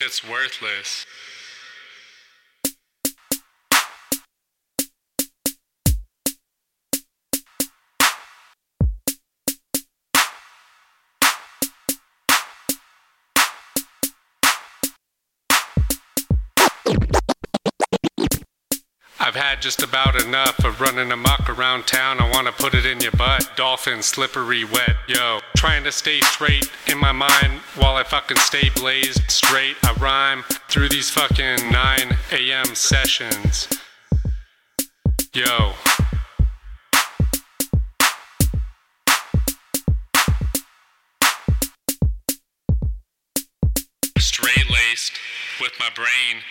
It's worthless. Had just about enough of running amok around town. I wanna put it in your butt. Dolphin, slippery, wet, yo. Trying to stay straight in my mind while I fucking stay blazed straight. I rhyme through these fucking 9 a.m. sessions. Yo. Straight laced with my brain